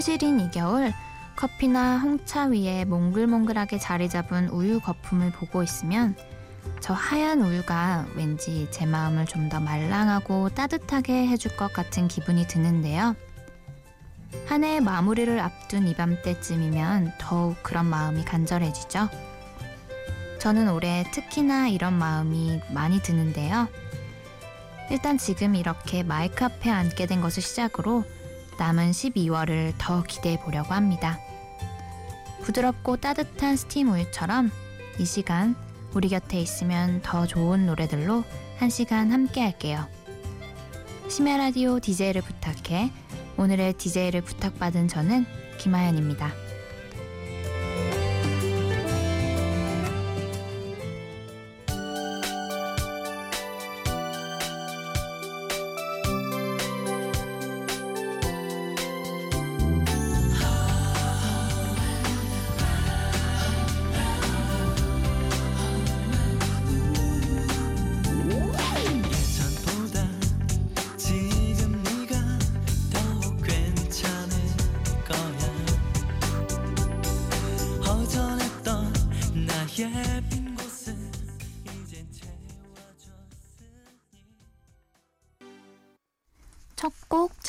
손시린 이 겨울 커피나 홍차 위에 몽글몽글하게 자리 잡은 우유 거품을 보고 있으면 저 하얀 우유가 왠지 제 마음을 좀 더 말랑하고 따뜻하게 해줄 것 같은 기분이 드는데요. 한 해의 마무리를 앞둔 이맘때쯤이면 더욱 그런 마음이 간절해지죠. 저는 올해 특히나 이런 마음이 많이 드는데요. 일단 지금 이렇게 마이크 앞에 앉게 된 것을 시작으로 남은 12월을 더 기대해 보려고 합니다. 부드럽고 따뜻한 스팀 우유처럼 이 시간 우리 곁에 있으면 더 좋은 노래들로 한 시간 함께 할게요. 심야 라디오 DJ를 부탁해 오늘의 DJ를 부탁받은 저는 김하연입니다.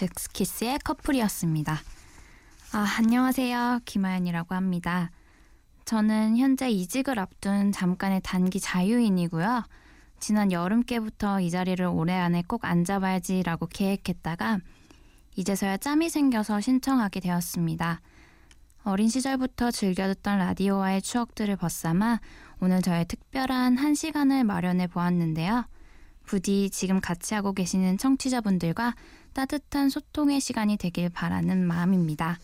잭스키스의 커플이었습니다. 아, 안녕하세요. 김아연이라고 합니다. 저는 현재 이직을 앞둔 잠깐의 단기 자유인이고요. 지난 여름께부터 이 자리를 올해 안에 꼭 앉아봐야지라고 계획했다가 이제서야 짬이 생겨서 신청하게 되었습니다. 어린 시절부터 즐겨 듣던 라디오와의 추억들을 벗삼아 오늘 저의 특별한 한 시간을 마련해 보았는데요. 부디 지금 같이 하고 계시는 청취자분들과 따뜻한 소통의 시간이 되길 바라는 마음입니다.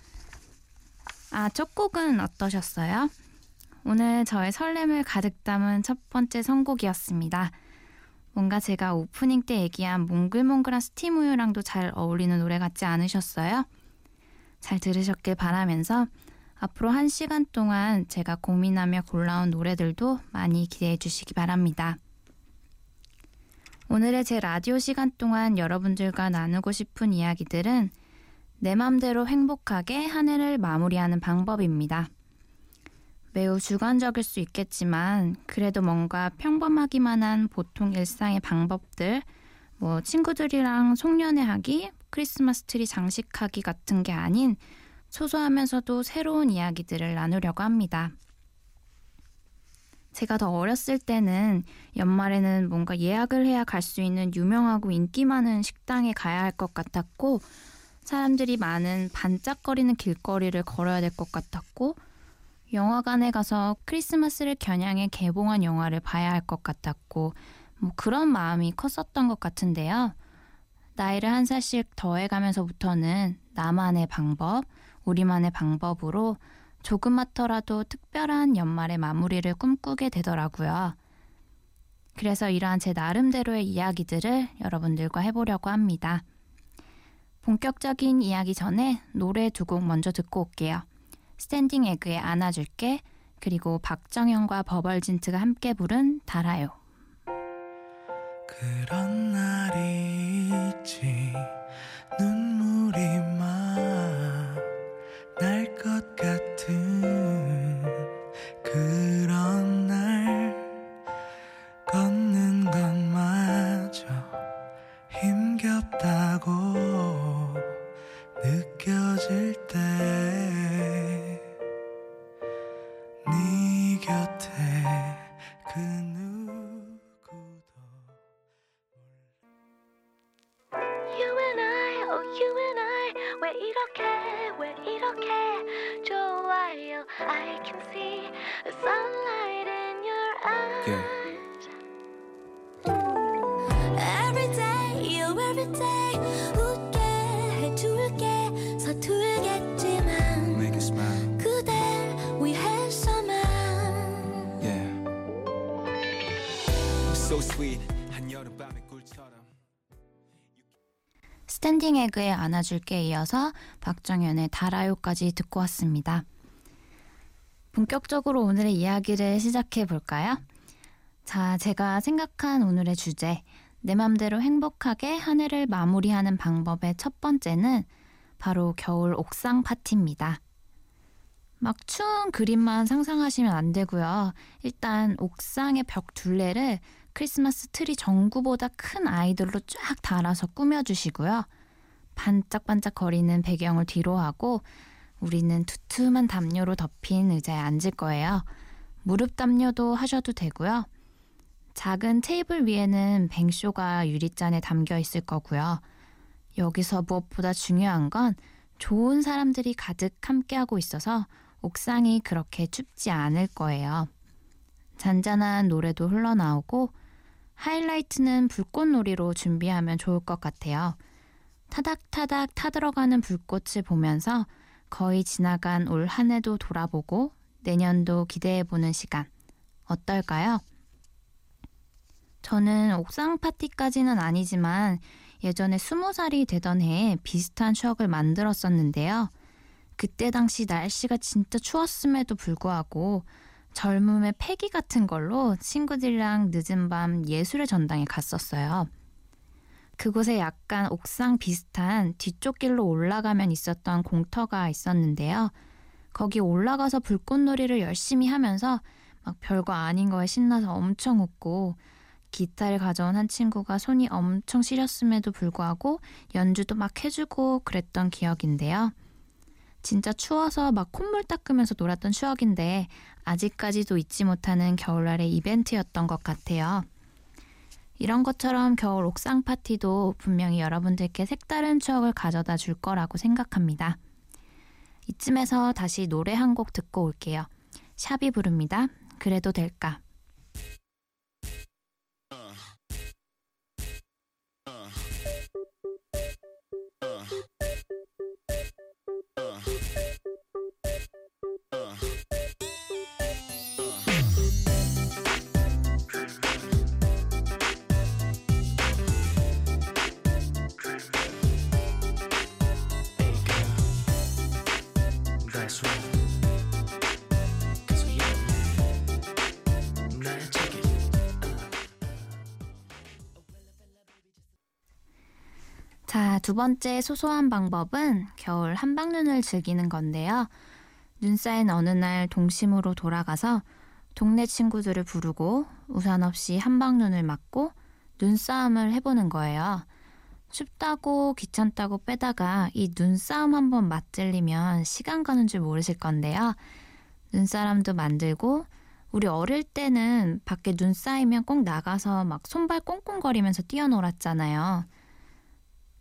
아, 첫 곡은 어떠셨어요? 오늘 저의 설렘을 가득 담은 첫 번째 선곡이었습니다. 뭔가 제가 오프닝 때 얘기한 몽글몽글한 스팀 우유랑도 잘 어울리는 노래 같지 않으셨어요? 잘 들으셨길 바라면서 앞으로 한 시간 동안 제가 고민하며 골라온 노래들도 많이 기대해 주시기 바랍니다. 오늘의 제 라디오 시간 동안 여러분들과 나누고 싶은 이야기들은 내 맘대로 행복하게 한 해를 마무리하는 방법입니다. 매우 주관적일 수 있겠지만 그래도 뭔가 평범하기만 한 보통 일상의 방법들, 뭐 친구들이랑 송년회하기, 크리스마스 트리 장식하기 같은 게 아닌 소소하면서도 새로운 이야기들을 나누려고 합니다. 제가 더 어렸을 때는 연말에는 뭔가 예약을 해야 갈 수 있는 유명하고 인기 많은 식당에 가야 할 것 같았고, 사람들이 많은 반짝거리는 길거리를 걸어야 될 것 같았고, 영화관에 가서 크리스마스를 겨냥해 개봉한 영화를 봐야 할 것 같았고, 뭐 그런 마음이 컸었던 것 같은데요. 나이를 한 살씩 더해가면서부터는 나만의 방법, 우리만의 방법으로 조그맣더라도 특별한 연말의 마무리를 꿈꾸게 되더라고요. 그래서 이러한 제 나름대로의 이야기들을 여러분들과 해보려고 합니다. 본격적인 이야기 전에 노래 두 곡 먼저 듣고 올게요. 스탠딩 에그의 안아줄게, 그리고 박정현과 버벌진트가 함께 부른 달아요. 그런 날이 있지 눈물이 막 날 것 같은 스탠딩 에그의 안아줄게 이어서 박정현의 달아요까지 듣고 왔습니다. 본격적으로 오늘의 이야기를 시작해 볼까요? 자, 제가 생각한 오늘의 주제, 내 맘대로 행복하게 한 해를 마무리하는 방법의 첫 번째는 바로 겨울 옥상 파티입니다. 막 추운 그림만 상상하시면 안 되고요. 일단 옥상의 벽 둘레를 크리스마스 트리 전구보다 큰 아이들로 쫙 달아서 꾸며주시고요. 반짝반짝 거리는 배경을 뒤로 하고 우리는 두툼한 담요로 덮인 의자에 앉을 거예요. 무릎 담요도 하셔도 되고요. 작은 테이블 위에는 뱅쇼가 유리잔에 담겨 있을 거고요. 여기서 무엇보다 중요한 건 좋은 사람들이 가득 함께하고 있어서 옥상이 그렇게 춥지 않을 거예요. 잔잔한 노래도 흘러나오고 하이라이트는 불꽃놀이로 준비하면 좋을 것 같아요. 타닥타닥 타들어가는 불꽃을 보면서 거의 지나간 올 한 해도 돌아보고 내년도 기대해보는 시간 어떨까요? 저는 옥상 파티까지는 아니지만 예전에 스무 살이 되던 해에 비슷한 추억을 만들었었는데요. 그때 당시 날씨가 진짜 추웠음에도 불구하고 젊음의 패기 같은 걸로 친구들이랑 늦은 밤 예술의 전당에 갔었어요. 그곳에 약간 옥상 비슷한 뒤쪽 길로 올라가면 있었던 공터가 있었는데요. 거기 올라가서 불꽃놀이를 열심히 하면서 막 별거 아닌 거에 신나서 엄청 웃고 기타를 가져온 한 친구가 손이 엄청 시렸음에도 불구하고 연주도 막 해주고 그랬던 기억인데요. 진짜 추워서 막 콧물 닦으면서 놀았던 추억인데 아직까지도 잊지 못하는 겨울날의 이벤트였던 것 같아요. 이런 것처럼 겨울 옥상 파티도 분명히 여러분들께 색다른 추억을 가져다 줄 거라고 생각합니다. 이쯤에서 다시 노래 한 곡 듣고 올게요. 샵이 부릅니다. 그래도 될까? 자, 두 번째 소소한 방법은 겨울 한방눈을 즐기는 건데요. 눈 쌓인 어느 날 동심으로 돌아가서 동네 친구들을 부르고 우산 없이 한방눈을 맞고 눈싸움을 해보는 거예요. 춥다고 귀찮다고 빼다가 이 눈싸움 한번 맞들리면 시간 가는 줄 모르실 건데요. 눈사람도 만들고 우리 어릴 때는 밖에 눈 쌓이면 꼭 나가서 막 손발 꽁꽁거리면서 뛰어놀았잖아요.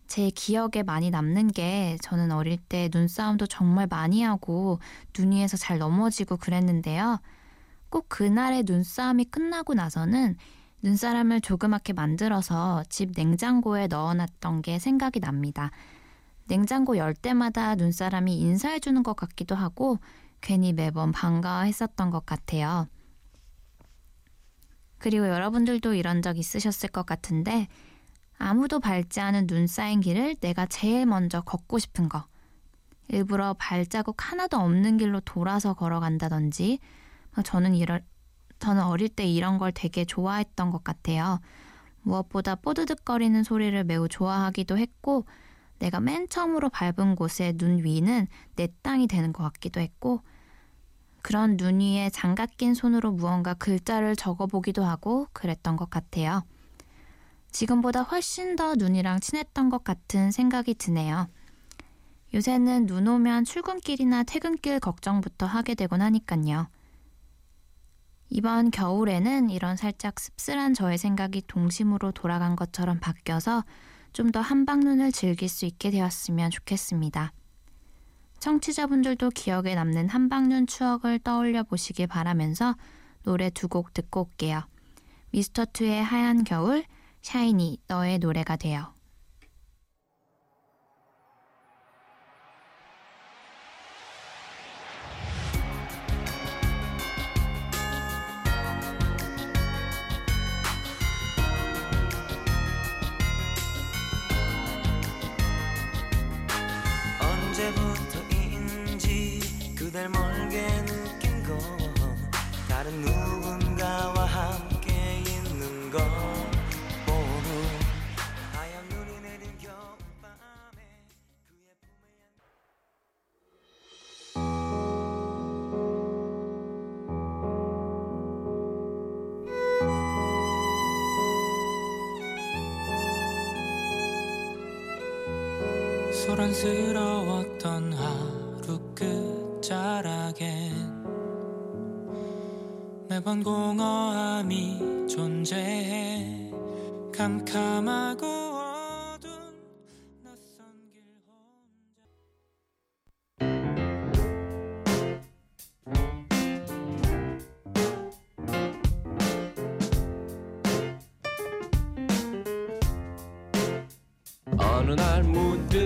제 기억에 많이 남는 게 저는 어릴 때 눈싸움도 정말 많이 하고 눈 위에서 잘 넘어지고 그랬는데요. 꼭 그날의 눈싸움이 끝나고 나서는 눈사람을 조그맣게 만들어서 집 냉장고에 넣어놨던 게 생각이 납니다. 냉장고 열 때마다 눈사람이 인사해주는 것 같기도 하고 괜히 매번 반가워했었던 것 같아요. 그리고 여러분들도 이런 적 있으셨을 것 같은데 아무도 밟지 않은 눈 쌓인 길을 내가 제일 먼저 걷고 싶은 거. 일부러 발자국 하나도 없는 길로 돌아서 걸어간다든지, 저는 이럴, 저는 어릴 때 이런 걸 되게 좋아했던 것 같아요. 무엇보다 뽀드득거리는 소리를 매우 좋아하기도 했고, 내가 맨 처음으로 밟은 곳의 눈 위는 내 땅이 되는 것 같기도 했고, 그런 눈 위에 장갑 낀 손으로 무언가 글자를 적어보기도 하고 그랬던 것 같아요. 지금보다 훨씬 더 눈이랑 친했던 것 같은 생각이 드네요. 요새는 눈 오면 출근길이나 퇴근길 걱정부터 하게 되곤 하니깐요. 이번 겨울에는 이런 살짝 씁쓸한 저의 생각이 동심으로 돌아간 것처럼 바뀌어서 좀 더 한방눈을 즐길 수 있게 되었으면 좋겠습니다. 청취자분들도 기억에 남는 한방눈 추억을 떠올려 보시길 바라면서 노래 두 곡 듣고 올게요. 미스터2의 하얀 겨울, 샤이니 너의 노래가 되어. 언제부터인지 그댈 멀게 느 소란스러웠던 하루 끝자락엔 매번 공허함이 존재해 캄캄하고 어두운 낯선 길 어느 날 문득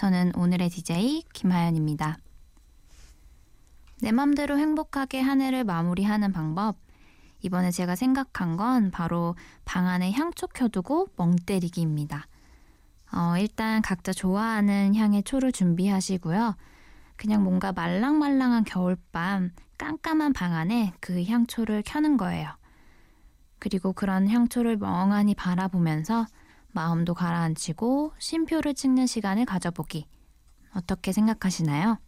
저는 오늘의 DJ 김하연입니다. 내 맘대로 행복하게 한 해를 마무리하는 방법. 이번에 제가 생각한 건 바로 방 안에 향초 켜두고 멍 때리기입니다. 어, 일단 각자 좋아하는 향의 초를 준비하시고요. 그냥 뭔가 말랑말랑한 겨울밤 깜깜한 방 안에 그 향초를 켜는 거예요. 그리고 그런 향초를 멍하니 바라보면서 마음도 가라앉히고 쉼표를 찍는 시간을 가져보기. 어떻게 생각하시나요?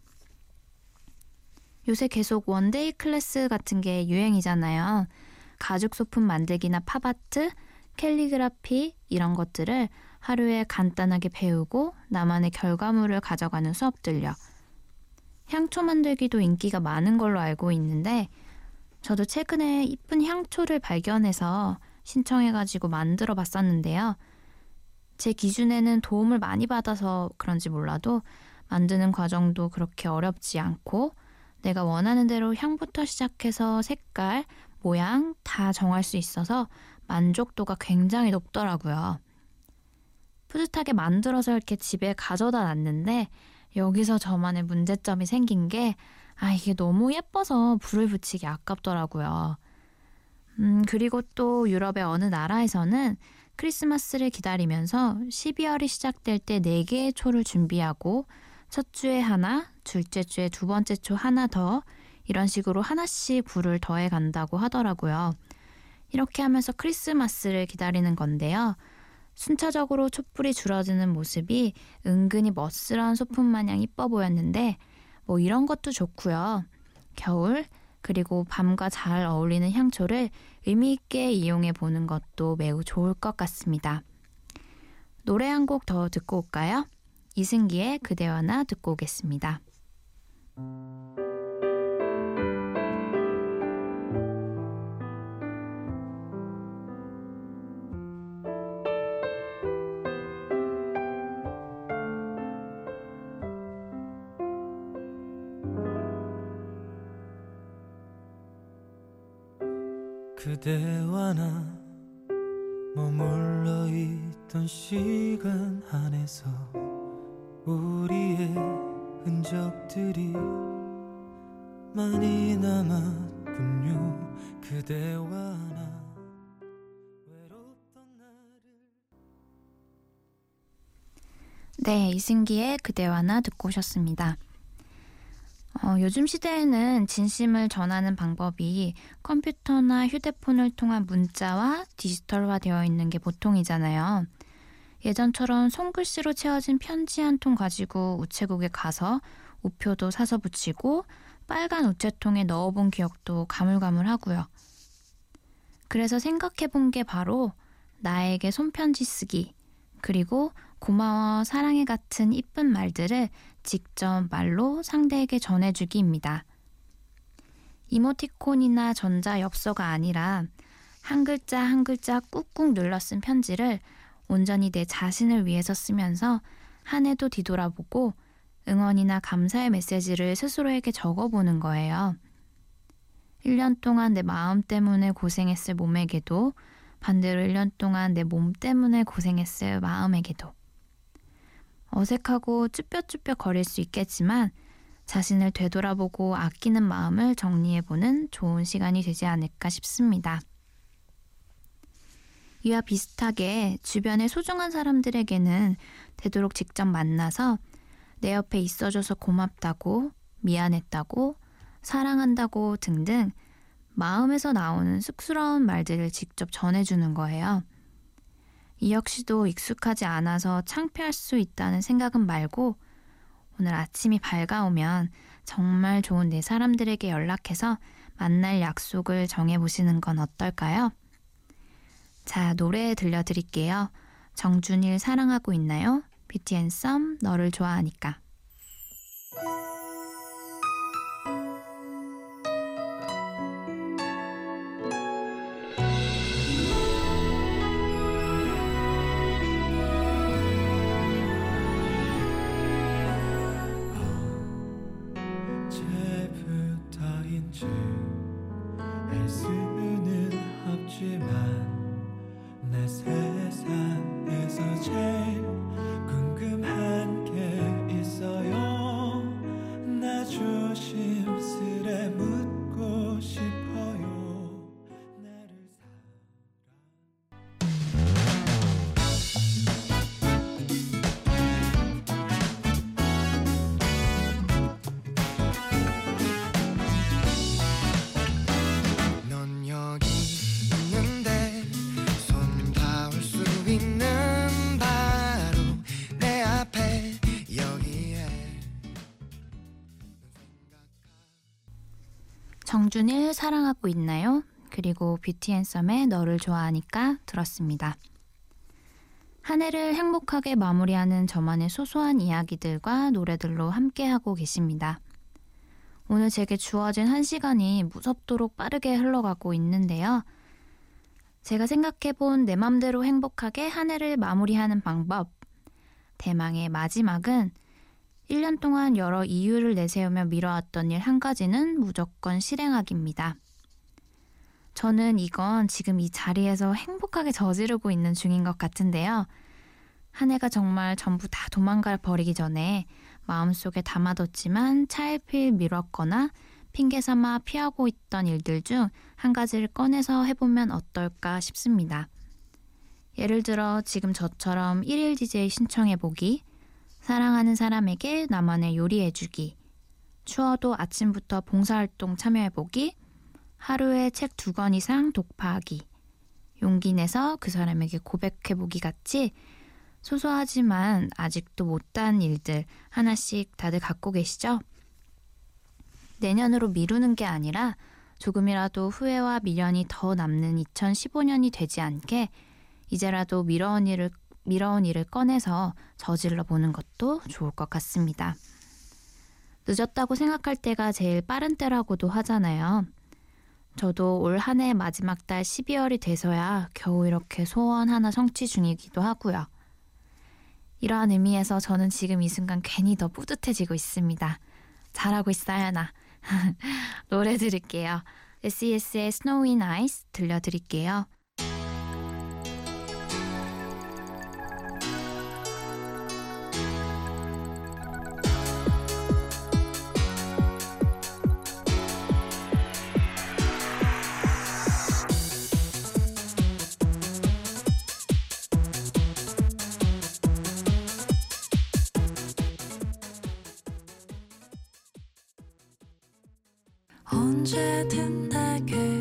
요새 계속 one-day class 같은 게 유행이잖아요. 가죽 소품 만들기나 팝아트, 캘리그라피 이런 것들을 하루에 간단하게 배우고 나만의 결과물을 가져가는 수업들요. 향초 만들기도 인기가 많은 걸로 알고 있는데 저도 최근에 이쁜 향초를 발견해서 신청해가지고 만들어 봤었는데요. 제 기준에는 도움을 많이 받아서 그런지 몰라도 만드는 과정도 그렇게 어렵지 않고 내가 원하는 대로 향부터 시작해서 색깔, 모양 다 정할 수 있어서 만족도가 굉장히 높더라고요. 뿌듯하게 만들어서 이렇게 집에 가져다 놨는데 여기서 저만의 문제점이 생긴 게 아, 이게 너무 예뻐서 불을 붙이기 아깝더라고요. 음, 그리고 또 유럽의 어느 나라에서는 크리스마스를 기다리면서 12월이 시작될 때 4개의 초를 준비하고 첫 주에 하나, 둘째 주에 두 번째 초 하나 더 이런 식으로 하나씩 불을 더해 간다고 하더라고요. 이렇게 하면서 크리스마스를 기다리는 건데요. 순차적으로 촛불이 줄어드는 모습이 은근히 멋스러운 소품 마냥 이뻐 보였는데 뭐 이런 것도 좋고요. 겨울 그리고 밤과 잘 어울리는 향초를 의미 있게 이용해 보는 것도 매우 좋을 것 같습니다. 노래 한 곡 더 듣고 올까요? 이승기의 그대와 나 듣고 오겠습니다. 안에서 우리의 흔적들이 많이 남았군요 그대와 나 외롭던 나를 네, 이승기의 그대와 나 듣고 오셨습니다. 어, 요즘 시대에는 진심을 전하는 방법이 컴퓨터나 휴대폰을 통한 문자와 디지털화 되어 있는 게 보통이잖아요. 예전처럼 손글씨로 채워진 편지 한 통 가지고 우체국에 가서 우표도 사서 붙이고 빨간 우체통에 넣어본 기억도 가물가물하고요. 그래서 생각해 본 게 바로 나에게 손편지 쓰기, 그리고 고마워, 사랑해 같은 이쁜 말들을 직접 말로 상대에게 전해주기입니다. 이모티콘이나 전자 엽서가 아니라 한 글자 한 글자 꾹꾹 눌러 쓴 편지를 온전히 내 자신을 위해서 쓰면서 한 해도 뒤돌아보고 응원이나 감사의 메시지를 스스로에게 적어보는 거예요. 1년 동안 내 마음 때문에 고생했을 몸에게도 반대로 1년 동안 내 몸 때문에 고생했을 마음에게도 어색하고 쭈뼛쭈뼛 거릴 수 있겠지만 자신을 되돌아보고 아끼는 마음을 정리해보는 좋은 시간이 되지 않을까 싶습니다. 이와 비슷하게 주변의 소중한 사람들에게는 되도록 직접 만나서 내 옆에 있어줘서 고맙다고, 미안했다고, 사랑한다고 등등 마음에서 나오는 쑥스러운 말들을 직접 전해주는 거예요. 이 역시도 익숙하지 않아서 창피할 수 있다는 생각은 말고 오늘 아침이 밝아오면 정말 좋은 네 사람들에게 연락해서 만날 약속을 정해보시는 건 어떨까요? 자, 노래 들려드릴게요. 정준일 사랑하고 있나요? 뷰티핸섬 너를 좋아하니까. 정준일 사랑하고 있나요? 그리고 뷰티핸섬의 너를 좋아하니까 들었습니다. 한 해를 행복하게 마무리하는 저만의 소소한 이야기들과 노래들로 함께하고 계십니다. 오늘 제게 주어진 한 시간이 무섭도록 빠르게 흘러가고 있는데요. 제가 생각해본 내 맘대로 행복하게 한 해를 마무리하는 방법. 대망의 마지막은 1년 동안 여러 이유를 내세우며 미뤄왔던 일 한 가지는 무조건 실행하기입니다. 저는 이건 지금 이 자리에서 행복하게 저지르고 있는 중인 것 같은데요. 한 해가 정말 전부 다 도망가 버리기 전에 마음속에 담아뒀지만 차일피일 미뤘거나 핑계 삼아 피하고 있던 일들 중 한 가지를 꺼내서 해보면 어떨까 싶습니다. 예를 들어 지금 저처럼 1일 DJ 신청해보기, 사랑하는 사람에게 나만의 요리해주기, 추워도 아침부터 봉사활동 참여해보기, 하루에 책 두 권 이상 독파하기, 용기 내서 그 사람에게 고백해보기 같이 소소하지만 아직도 못한 일들 하나씩 다들 갖고 계시죠? 내년으로 미루는 게 아니라 조금이라도 후회와 미련이 더 남는 2015년이 되지 않게 이제라도 미뤄온 일을, 미뤄온 일을 꺼내서 저질러 보는 것도 좋을 것 같습니다. 늦었다고 생각할 때가 제일 빠른 때라고도 하잖아요. 저도 올 한 해 마지막 달 12월이 돼서야 겨우 이렇게 소원 하나 성취 중이기도 하고요. 이러한 의미에서 저는 지금 이 순간 괜히 더 뿌듯해지고 있습니다. 잘하고 있어요, 나. 노래 들을게요. SES의 Snow in Ice 들려드릴게요. 언제든 내게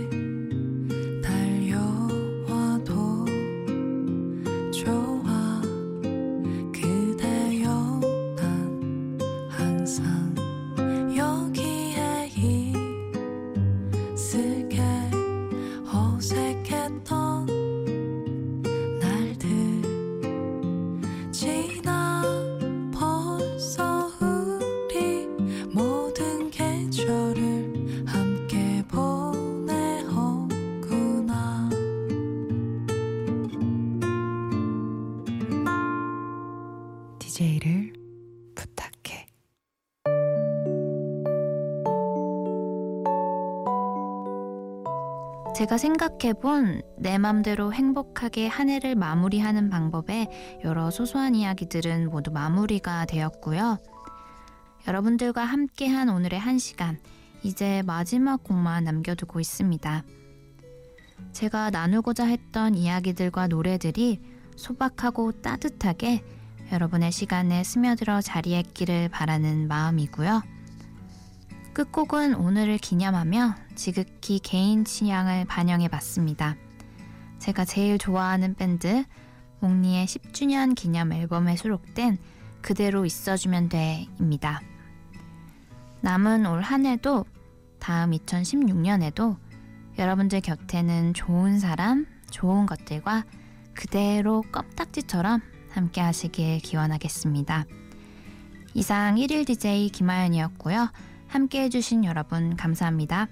제가 생각해본 내 맘대로 행복하게 한 해를 마무리하는 방법의 여러 소소한 이야기들은 모두 마무리가 되었고요. 여러분들과 함께한 오늘의 한 시간, 이제 마지막 곡만 남겨두고 있습니다. 제가 나누고자 했던 이야기들과 노래들이 소박하고 따뜻하게 여러분의 시간에 스며들어 자리했기를 바라는 마음이고요. 끝곡은 오늘을 기념하며 지극히 개인 취향을 반영해 봤습니다. 제가 제일 좋아하는 밴드 몽니의 10주년 기념 앨범에 수록된 그대로 있어주면 돼입니다. 남은 올 한 해도 다음 2016년에도 여러분들 곁에는 좋은 사람, 좋은 것들과 그대로 껌딱지처럼 함께 하시길 기원하겠습니다. 이상 1일 DJ 김아연이었고요. 함께 해주신 여러분 감사합니다.